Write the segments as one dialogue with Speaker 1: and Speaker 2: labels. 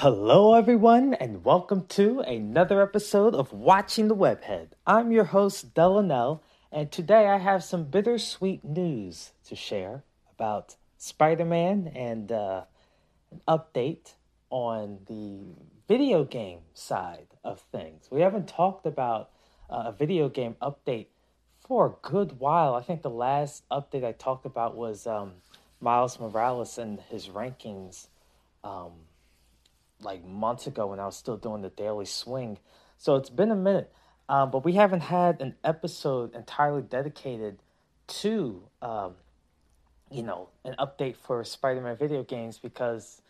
Speaker 1: Hello, everyone, and welcome to another episode of Watching the Webhead. I'm your host, Delanell, and today I have some bittersweet news to share about Spider Man and uh, an update on the video game side of things. We haven't talked about uh, a video game update for a good while. I think the last update I talked about was um, Miles Morales and his rankings. Um, like months ago when I was still doing the daily swing. So it's been a minute, um, but we haven't had an episode entirely dedicated to, um, you know, an update for Spider-Man video games because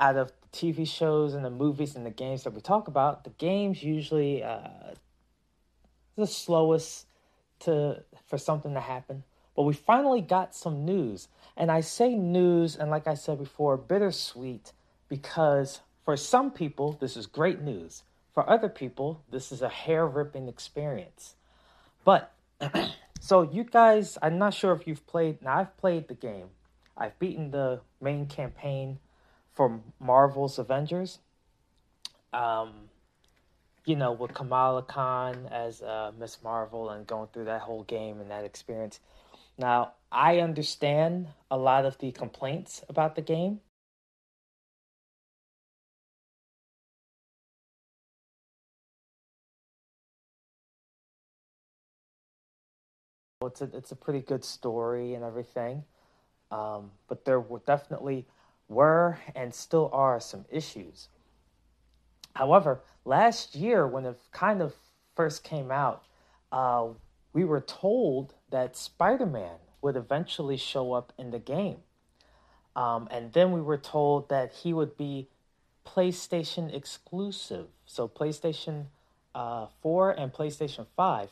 Speaker 1: out of the TV shows and the movies and the games that we talk about, the games usually uh, the slowest to for something to happen. But we finally got some news, and I say news, and like I said before, bittersweet because for some people, this is great news. For other people, this is a hair ripping experience. But, so you guys, I'm not sure if you've played, now I've played the game. I've beaten the main campaign for Marvel's Avengers. Um, you know, with Kamala Khan as uh, Miss Marvel and going through that whole game and that experience. Now, I understand a lot of the complaints about the game it's a it's a pretty good story and everything, um, but there were definitely were and still are some issues. However, last year when it kind of first came out, uh, we were told that Spider Man would eventually show up in the game, um, and then we were told that he would be PlayStation exclusive. So PlayStation uh, 4 and PlayStation 5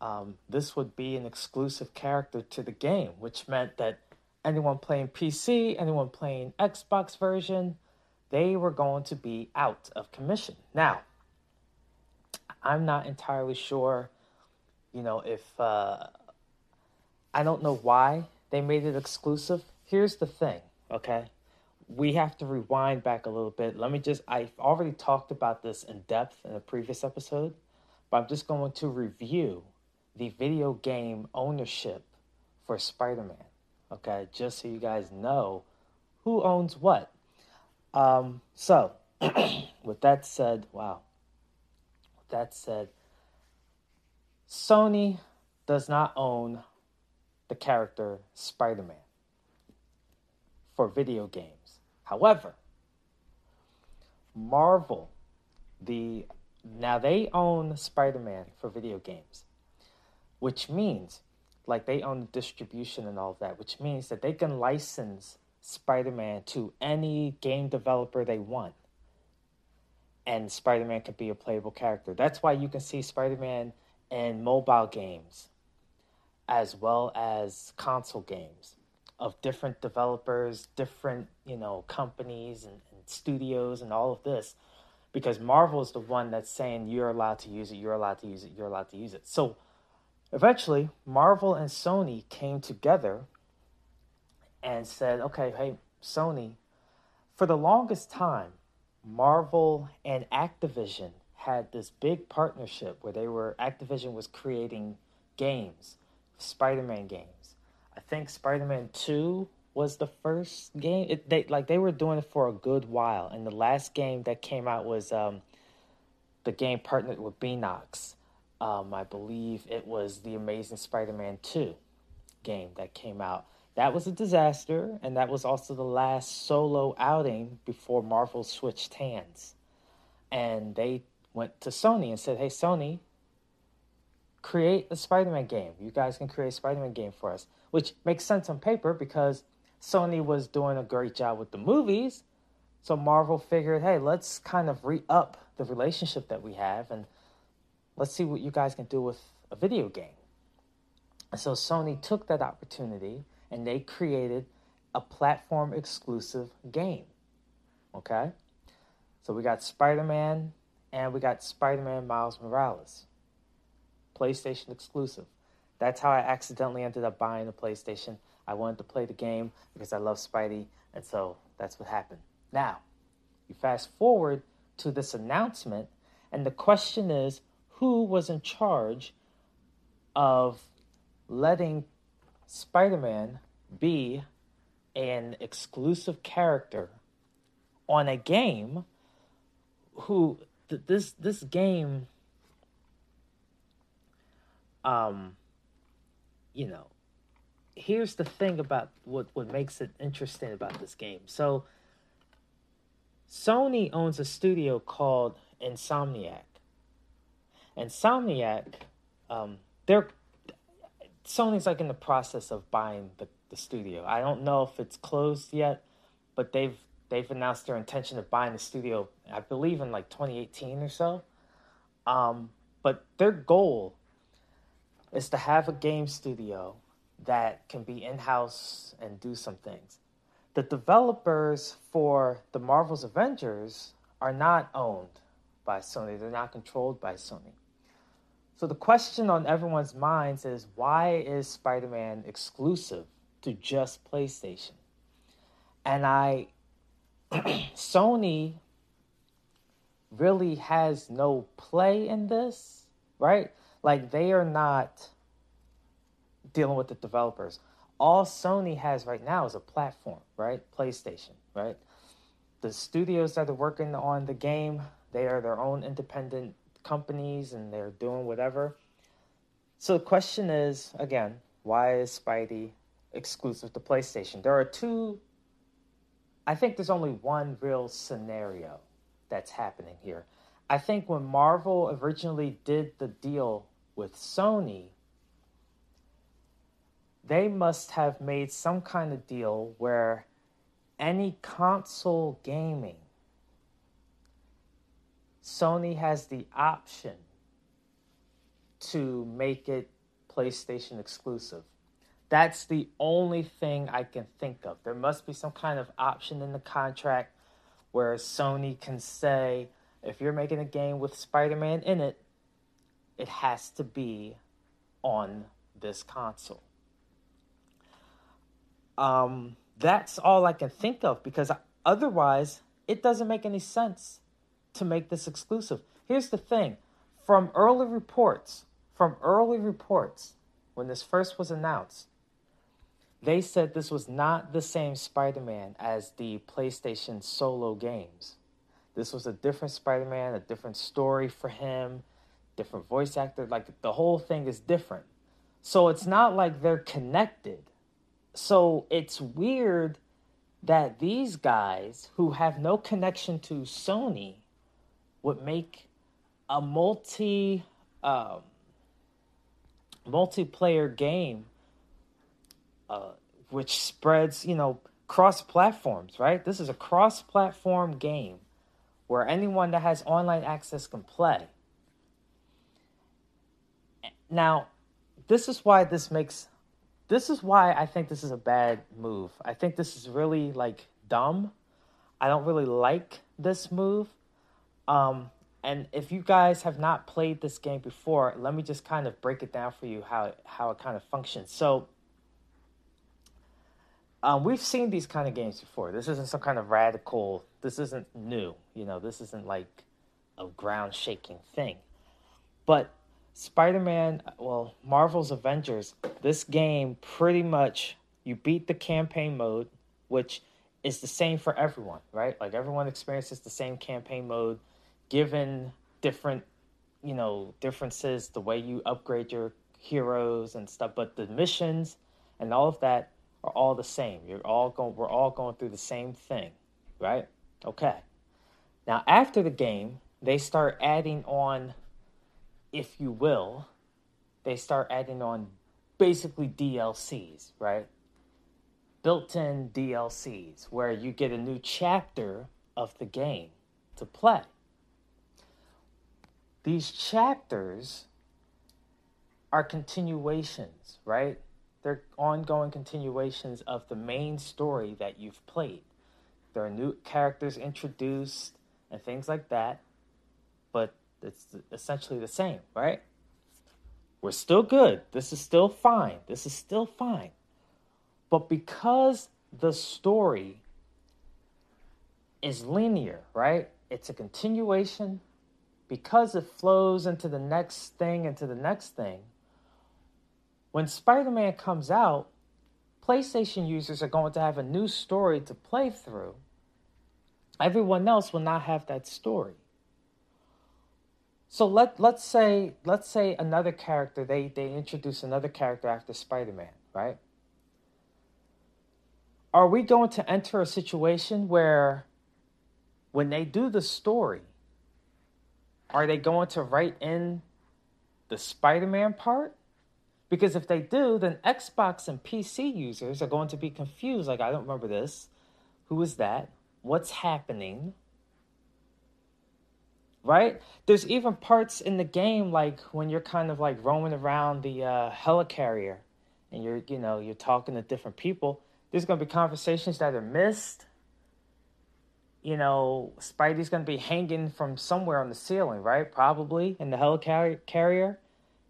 Speaker 1: um, this would be an exclusive character to the game, which meant that anyone playing PC, anyone playing Xbox version, they were going to be out of commission. Now, I'm not entirely sure, you know, if uh, I don't know why they made it exclusive. Here's the thing, okay? We have to rewind back a little bit. Let me just, I've already talked about this in depth in a previous episode, but I'm just going to review the video game ownership for Spider Man. Okay, just so you guys know who owns what. Um, so, with that said, wow. With that said, Sony does not own the character Spider Man for video games. However, Marvel, the now they own Spider Man for video games which means like they own the distribution and all of that, which means that they can license Spider Man to any game developer they want. And Spider Man could be a playable character. That's why you can see Spider Man in mobile games as well as console games of different developers, different, you know, companies and, and studios and all of this. Because Marvel is the one that's saying you're allowed to use it, you're allowed to use it, you're allowed to use it. So Eventually, Marvel and Sony came together and said, okay, hey, Sony, for the longest time, Marvel and Activision had this big partnership where they were, Activision was creating games, Spider Man games. I think Spider Man 2 was the first game. It, they like they were doing it for a good while, and the last game that came out was um, the game partnered with Beenox, um, I believe it was the Amazing Spider Man 2 game that came out. That was a disaster, and that was also the last solo outing before Marvel switched hands. And they went to Sony and said, Hey, Sony, create a Spider Man game. You guys can create a Spider Man game for us, which makes sense on paper because Sony was doing a great job with the movies. So Marvel figured, hey, let's kind of re up the relationship that we have and let's see what you guys can do with a video game. So Sony took that opportunity and they created a platform exclusive game. Okay? So we got Spider Man and we got Spider Man Miles Morales. PlayStation exclusive. That's how I accidentally ended up buying a PlayStation. I wanted to play the game because I love Spidey, and so that's what happened. Now, You fast forward to this announcement, and the question is who was in charge of letting Spider Man be an exclusive character on a game who th- this this game um you know here's the thing about what what makes it interesting about this game. So Sony owns a studio called Insomniac Insomniac um they're Sony's like in the process of buying the, the studio. I don't know if it's closed yet, but they've they've announced their intention of buying the studio. I believe in like 2018 or so. Um, but their goal is to have a game studio that can be in house and do some things. The developers for the Marvel's Avengers are not owned by Sony. They're not controlled by Sony. So the question on everyone's minds is why is Spider-Man exclusive to just PlayStation? And I Sony really has no play in this, right? Like they are not dealing with the developers. All Sony has right now is a platform, right? PlayStation, right? The studios that are working on the game, they are their own independent companies and they're doing whatever. So the question is again, why is Spidey exclusive to PlayStation? There are two I think there's only one real scenario that's happening here. I think when Marvel originally did the deal with Sony, they must have made some kind of deal where any console gaming Sony has the option to make it PlayStation exclusive. That's the only thing I can think of. There must be some kind of option in the contract where Sony can say, if you're making a game with Spider Man in it, it has to be on this console. Um, that's all I can think of because otherwise, it doesn't make any sense to make this exclusive. Here's the thing from early reports, from early reports, when this first was announced, they said this was not the same Spider Man as the PlayStation solo games. This was a different Spider Man, a different story for him, different voice actor. Like the whole thing is different. So it's not like they're connected. So it's weird that these guys who have no connection to Sony would make a multi um, multiplayer game uh, which spreads you know cross platforms right? This is a cross platform game where anyone that has online access can play. Now this is why this makes this is why i think this is a bad move. I think this is really like dumb. I don't really like this move um, and if you guys have not played this game before, let me just kind of break it down for you how it, how it kind of functions. So, um, we've seen these kind of games before. This isn't some kind of radical. This isn't new. You know, this isn't like a ground shaking thing. But Spider Man, well, Marvel's Avengers, this game pretty much you beat the campaign mode, which is the same for everyone, right? Like everyone experiences the same campaign mode given different, you know, differences, the way you upgrade your heroes and stuff, but the missions and all of that are all the same. You're all going we're all going through the same thing, right? Okay. Now after the game, they start adding on if you will, they start adding on basically DLCs, right? Built-in DLCs where you get a new chapter of the game to play these chapters are continuations, right? They're ongoing continuations of the main story that you've played. There are new characters introduced and things like that, but it's essentially the same, right? We're still good. This is still fine. This is still fine. But because the story is linear, right? It's a continuation because it flows into the next thing, into the next thing. When Spider Man comes out, PlayStation users are going to have a new story to play through. Everyone else will not have that story. So let let's say let's say another character they they introduce another character after Spider-Man, right? Are we going to enter a situation where when they do the story, are they going to write in the Spider-Man part? Because if they do, then Xbox and PC users are going to be confused. Like, I don't remember this. Who is that? What's happening? Right? There's even parts in the game, like when you're kind of like roaming around the uh, helicarrier and you're, you know, you're talking to different people. There's going to be conversations that are missed. You know, Spidey's going to be hanging from somewhere on the ceiling, right? Probably in the helicarrier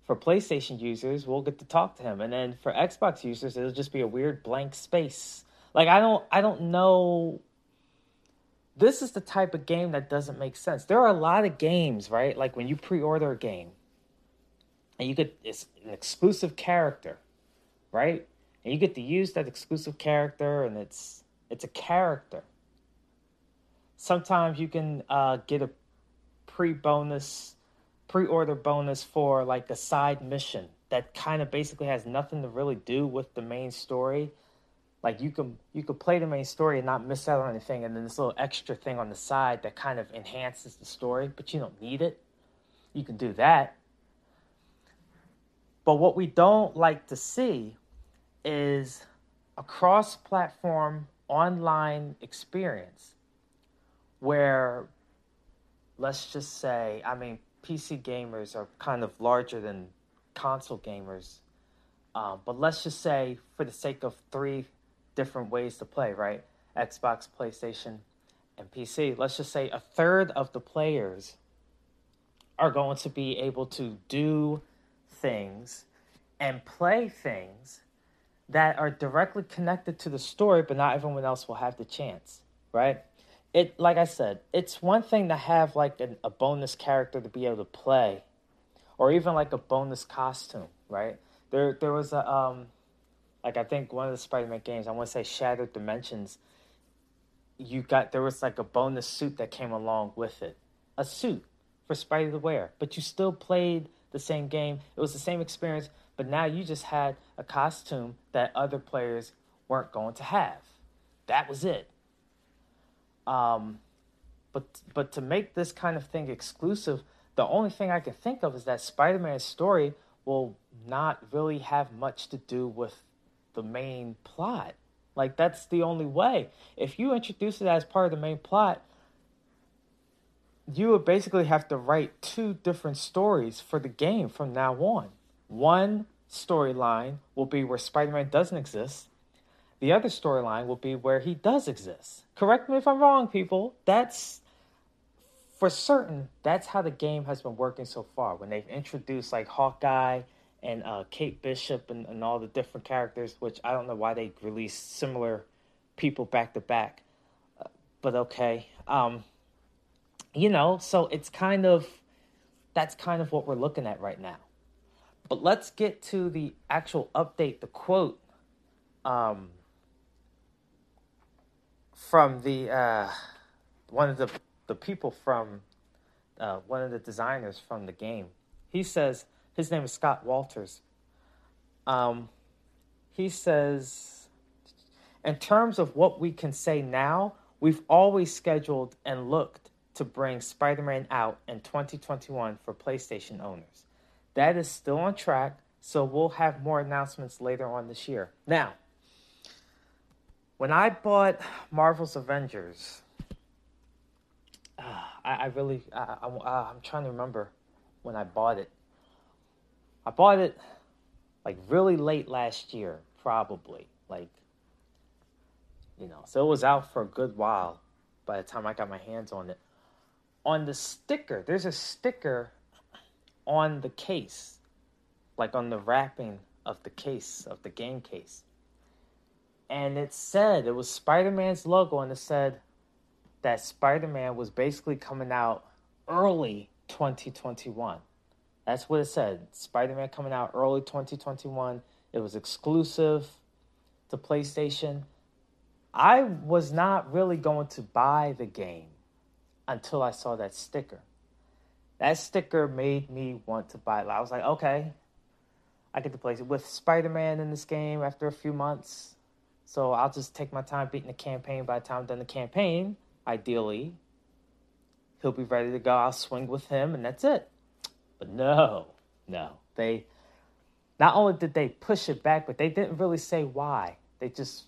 Speaker 1: for PlayStation users, we'll get to talk to him, and then for Xbox users, it'll just be a weird blank space. Like I don't, I don't know. This is the type of game that doesn't make sense. There are a lot of games, right? Like when you pre-order a game, and you get it's an exclusive character, right? And you get to use that exclusive character, and it's it's a character. Sometimes you can uh, get a pre-bonus pre-order bonus for like a side mission that kind of basically has nothing to really do with the main story. Like you can you could play the main story and not miss out on anything, and then this little extra thing on the side that kind of enhances the story, but you don't need it. You can do that. But what we don't like to see is a cross-platform online experience where let's just say, I mean, PC gamers are kind of larger than console gamers. Um, but let's just say, for the sake of three different ways to play, right? Xbox, PlayStation, and PC. Let's just say a third of the players are going to be able to do things and play things that are directly connected to the story, but not everyone else will have the chance, right? It like I said, it's one thing to have like an, a bonus character to be able to play, or even like a bonus costume, right? There there was a um, like I think one of the Spider-Man games, I want to say Shattered Dimensions. You got there was like a bonus suit that came along with it, a suit for Spider to wear, but you still played the same game. It was the same experience, but now you just had a costume that other players weren't going to have. That was it um, but but to make this kind of thing exclusive, the only thing I can think of is that Spider-Man's story will not really have much to do with the main plot. Like that's the only way. If you introduce it as part of the main plot, you would basically have to write two different stories for the game from now on. One storyline will be where Spider-Man doesn't exist, the other storyline will be where he does exist. Correct me if I'm wrong, people. That's for certain. That's how the game has been working so far. When they've introduced like Hawkeye and uh, Kate Bishop and, and all the different characters, which I don't know why they released similar people back to back, uh, but okay. Um, you know, so it's kind of that's kind of what we're looking at right now. But let's get to the actual update, the quote. Um, from the uh, one of the the people from uh, one of the designers from the game. He says his name is Scott Walters. Um, he says, in terms of what we can say now, we've always scheduled and looked to bring Spider-Man out in 2021 for PlayStation owners. That is still on track, so we'll have more announcements later on this year. Now, when I bought Marvel's Avengers, uh, I, I, really, I, I, I'm trying to remember when I bought it. I bought it like really late last year, probably. Like, you know, so it was out for a good while by the time I got my hands on it. On the sticker, there's a sticker on the case, like on the wrapping of the case, of the game case and it said it was Spider Man's logo, and it said that Spider-Man was basically coming out early 2021. That's what it said. Spider-Man coming out early 2021. It was exclusive to PlayStation. I was not really going to buy the game until I saw that sticker. That sticker made me want to buy it. I was like, okay, I get to play it with Spider Man in this game after a few months. So I'll just take my time beating the campaign. By the time I'm done the campaign, ideally, he'll be ready to go. I'll swing with him, and that's it. But no, no. They not only did they push it back, but they didn't really say why. They just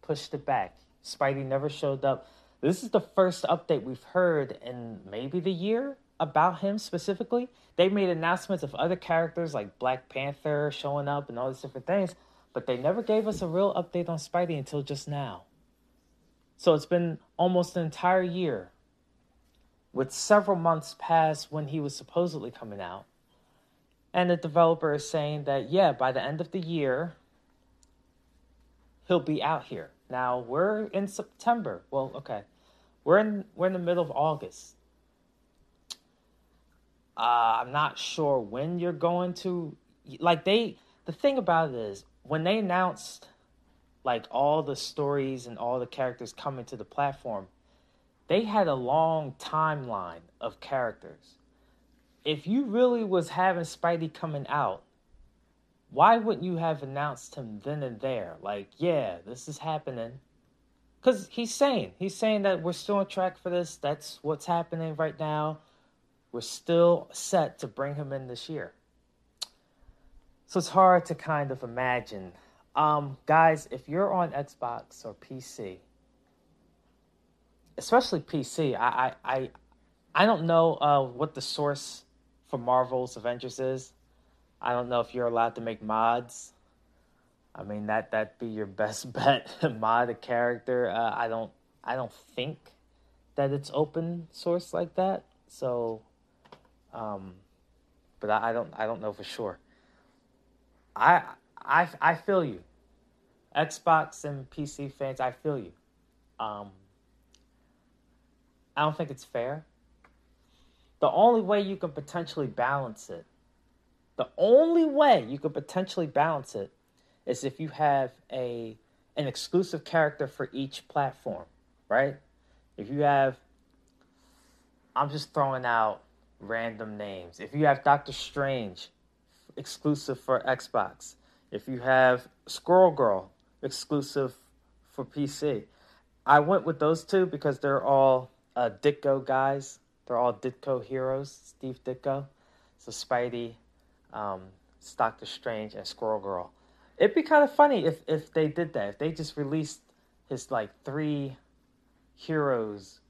Speaker 1: pushed it back. Spidey never showed up. This is the first update we've heard in maybe the year about him specifically. They made announcements of other characters like Black Panther showing up and all these different things, but they never gave us a real update on Spidey until just now. So it's been almost an entire year, with several months past when he was supposedly coming out. And the developer is saying that, yeah, by the end of the year, he'll be out here. Now we're in September. Well, okay. We're in we're in the middle of August. Uh, I'm not sure when you're going to like they the thing about it is when they announced like all the stories and all the characters coming to the platform, they had a long timeline of characters. If you really was having Spidey coming out, why wouldn't you have announced him then and there? Like, yeah, this is happening. Because he's saying, he's saying that we're still on track for this. That's what's happening right now. We're still set to bring him in this year. So it's hard to kind of imagine. Um, guys, if you're on Xbox or PC, especially PC, I I I, I don't know uh, what the source for Marvel's Avengers is. I don't know if you're allowed to make mods. I mean that that be your best bet. Mod a character. Uh, I don't I don't think that it's open source like that. So um, but I, I don't I don't know for sure. I I I feel you. Xbox and PC fans, I feel you. Um, I don't think it's fair. The only way you can potentially balance it, the only way you could potentially balance it is if you have a an exclusive character for each platform, right? If you have I'm just throwing out random names. If you have Doctor Strange, exclusive for Xbox. If you have Squirrel Girl, exclusive for PC. I went with those two because they're all uh, Ditko guys. They're all Ditko heroes, Steve Ditko. So Spidey, um, Doctor Strange, and Squirrel Girl. It'd be kind of funny if, if they did that. If they just released his like three heroes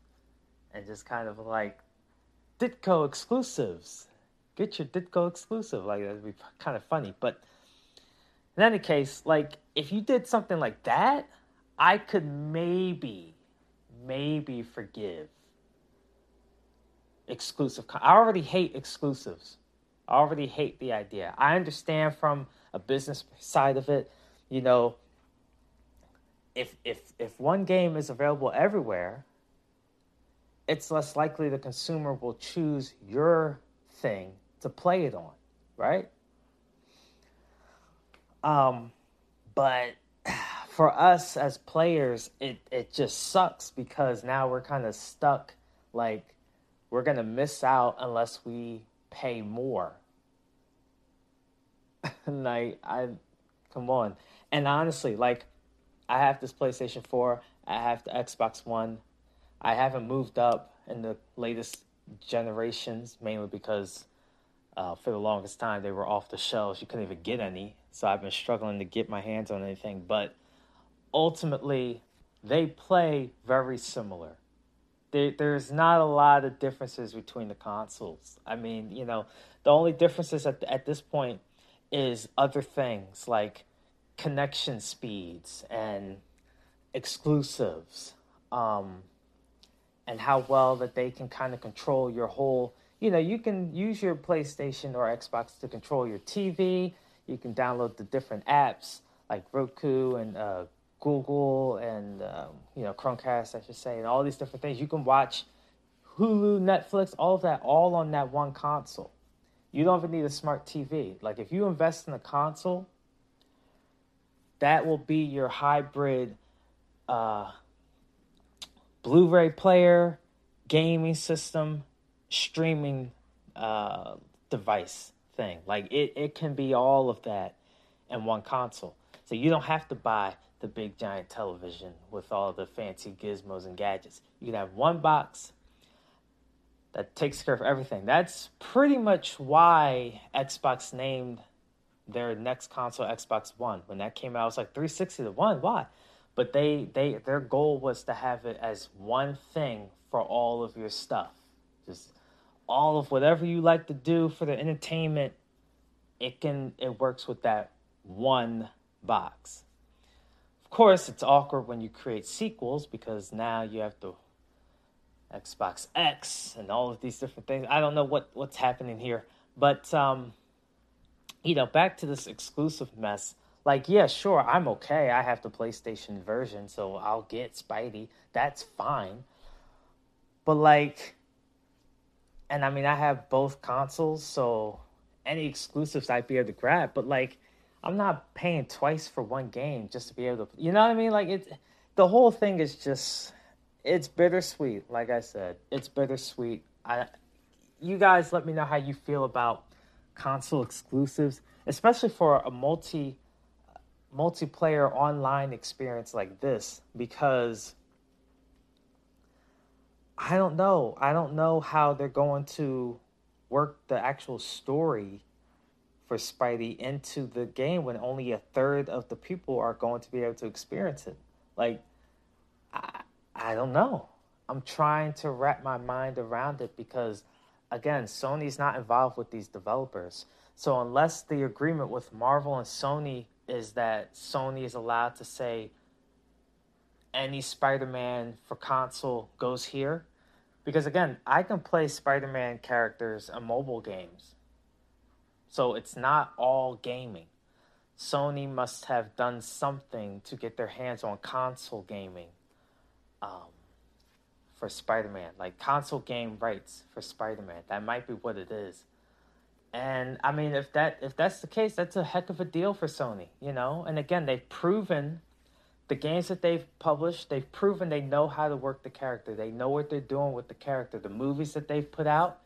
Speaker 1: and just kind of like Ditko exclusives. Get your Ditko exclusive. Like that'd be kind of funny. But in any case, like if you did something like that, I could maybe, maybe forgive exclusive. I already hate exclusives. I already hate the idea. I understand from a business side of it, you know, if if if one game is available everywhere, it's less likely the consumer will choose your thing to play it on, right? Um, but for us as players, it, it just sucks because now we're kind of stuck. Like, we're to miss out unless we pay more. like, I, come on. And honestly, like, I have this PlayStation 4, I have the Xbox One, I haven't moved up in the latest generations, mainly because uh, for the longest time they were off the shelves. You couldn't even get any. So I've been struggling to get my hands on anything. But ultimately, they play very similar. There, there's not a lot of differences between the consoles. I mean, you know, the only differences at, at this point is other things like connection speeds and exclusives. Um, and how well that they can kind of control your whole you know you can use your playstation or xbox to control your tv you can download the different apps like roku and uh, Google and um, you know Chromecast, I should say, and all these different things. You can watch Hulu, Netflix, all of that, all on that one console. You don't even need a smart TV. Like if you invest in a console, that will be your hybrid uh, Blu-ray player, gaming system, streaming uh, device thing. Like it, it can be all of that in one console. So you don't have to buy the big giant television with all the fancy gizmos and gadgets. You can have one box that takes care of everything. That's pretty much why Xbox named their next console Xbox One. When that came out, it was like 360 to one. Why? But they they their goal was to have it as one thing for all of your stuff. Just all of whatever you like to do for the entertainment, it can it works with that one box. Of course, it's awkward when you create sequels because now you have to Xbox X and all of these different things. I don't know what what's happening here, but um, you know, back to this exclusive mess. Like, yeah, sure, I'm okay. I have the PlayStation version, so I'll get Spidey. That's fine. But like, and I mean, I have both consoles, so any exclusives I'd be able to grab. But like, I'm not paying twice for one game just to be able to. You know what I mean? Like, it. The whole thing is just it's bittersweet. Like I said, it's bittersweet. I, you guys, let me know how you feel about console exclusives, especially for a multi multiplayer online experience like this, because I don't know. I don't know how they're going to work the actual story for Spidey into the game when only a third of the people are going to be able to experience it. Like, I, I don't know. I'm trying to wrap my mind around it because, again, Sony's not involved with these developers. So, unless the agreement with Marvel and Sony is that Sony is allowed to say any Spider Man for console goes here, because again, I can play Spider Man characters in mobile games. So, it's not all gaming. Sony must have done something to get their hands on console gaming um, for Spider-Man, like console game rights for Spider-Man. That might be what it is. And I mean, if that if that's the case, that's a heck of a deal for Sony, you know. And again, they've proven the games that they've published, they've proven they know how to work the character. They know what they're doing with the character. The movies that they've put out,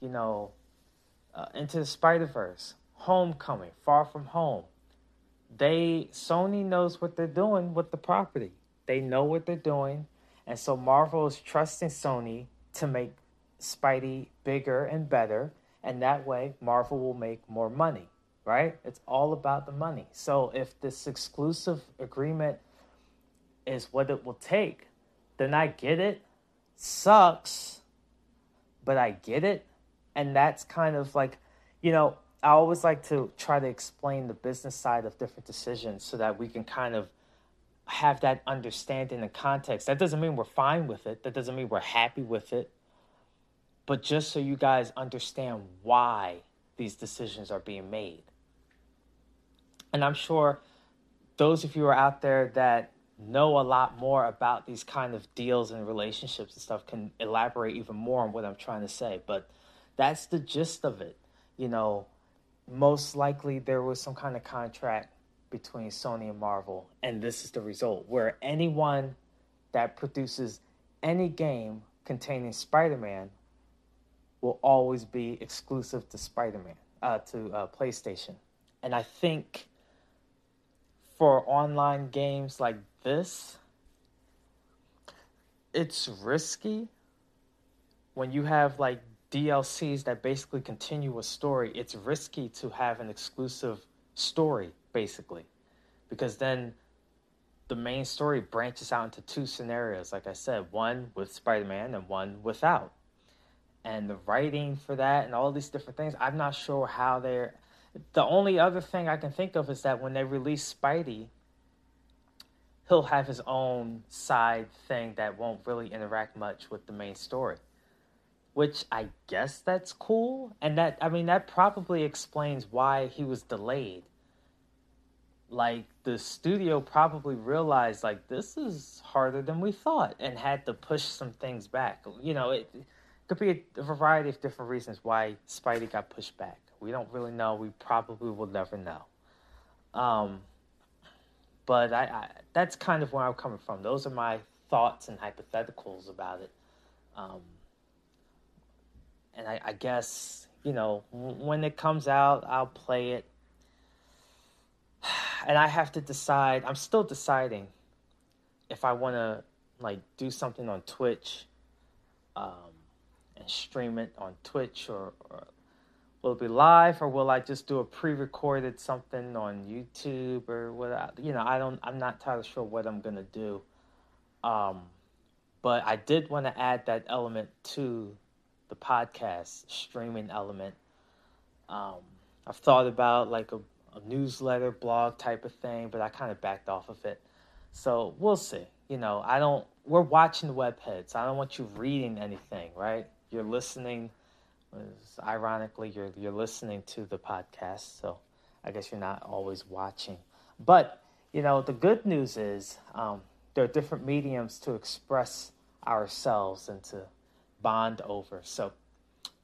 Speaker 1: you know, uh, Into the Spider Verse, Homecoming, Far From Home. They Sony knows what they're doing with the property. They know what they're doing. And so Marvel is trusting Sony to make Spidey bigger and better. And that way, Marvel will make more money, right? It's all about the money. So if this exclusive agreement is what it will take, then I get it. Sucks, but I get it. And that's kind of like, you know, I always like to try to explain the business side of different decisions so that we can kind of have that understanding and context. That doesn't mean we're fine with it. That doesn't mean we're happy with it. But just so you guys understand why these decisions are being made. And I'm sure those of you are out there that know a lot more about these kind of deals and relationships and stuff can elaborate even more on what I'm trying to say. But that's the gist of it. You know, most likely there was some kind of contract between Sony and Marvel, and this is the result where anyone that produces any game containing Spider-Man will always be exclusive to Spider-Man uh, to uh, PlayStation, and I think for online games like this, it's risky when you have like DLCs that basically continue a story. It's risky to have an exclusive story basically, because then the main story branches out into two scenarios. Like I said, one with Spider Man and one without. And the writing for that and all these different things, I'm not sure how they're. The only other thing I can think of is that when they release Spidey, he'll have his own side thing that won't really interact much with the main story. Which I guess that's cool. And that, I mean, that probably explains why he was delayed like the studio probably realized like this is harder than we thought and had to push some things back. You know, it, could be a variety of different reasons why Spidey got pushed back. We don't really know. We probably will never know. Um, but I, I, that's kind of where I'm coming from. Those are my thoughts and hypotheticals about it. Um, and I, I guess you know when it comes out, I'll play it, and I have to decide. I'm still deciding if I want to like do something on Twitch, um, and stream it on Twitch or, or will it be live or will I just do a pre-recorded something on YouTube or what? You know, I don't. I'm not entirely sure what I'm gonna do. Um, but I did want to add that element to the podcast streaming element. Um, I've thought about like a, a newsletter, blog type of thing, but I kind of backed off of it. So we'll see. You know, I don't. We're watching the webheads. I don't want you reading anything, right? You're listening ironically you're you're listening to the podcast, so I guess you're not always watching. But you know, the good news is um, there are different mediums to express ourselves and to bond over. So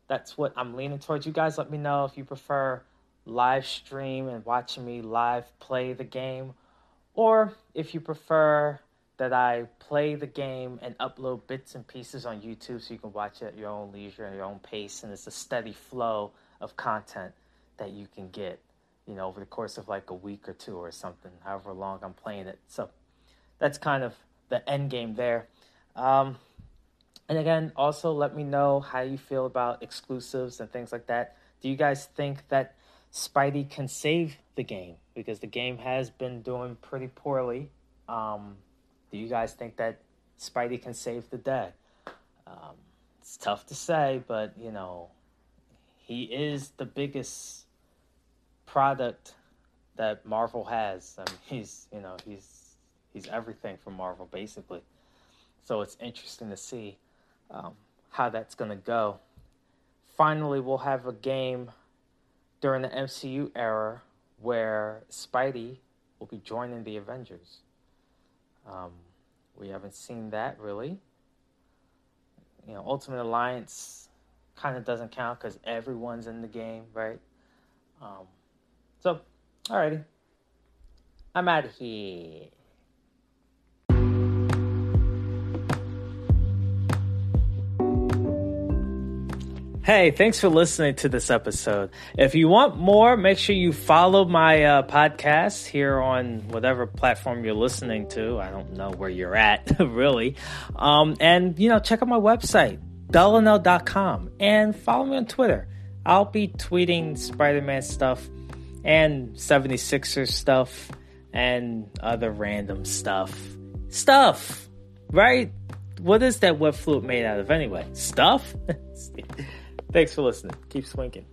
Speaker 1: that's what I'm leaning towards. You guys, let me know if you prefer live stream and watching me live play the game, or if you prefer that I play the game and upload bits and pieces on YouTube so you can watch it at your own leisure and your own pace. And it's a steady flow of content that you can get, you know, over the course of like a week or two or something, however long I'm playing it. So that's kind of the end game there. Um, and again, also let me know how you feel about exclusives and things like that. Do you guys think that Spidey can save the game? Because the game has been doing pretty poorly. Um, do you guys think that Spidey can save the day? Um, it's tough to say, but you know, he is the biggest product that Marvel has. I mean, he's you know he's he's everything for Marvel basically. So it's interesting to see um, how that's gonna go. Finally, we'll have a game during the MCU era where Spidey will be joining the Avengers. Um, we haven't seen that really. You know, Ultimate Alliance kind of doesn't count because everyone's in the game, right? Um, so, alrighty. I'm out of here. Hey, thanks for listening to this episode. If you want more, make sure you follow my uh, podcast here on whatever platform you're listening to. I don't know where you're at, really. Um, and, you know, check out my website, delano.com, and follow me on Twitter. I'll be tweeting Spider Man stuff and 76ers stuff and other random stuff. Stuff, right? What is that web fluid made out of anyway? Stuff? Thanks for listening. Keep swinking.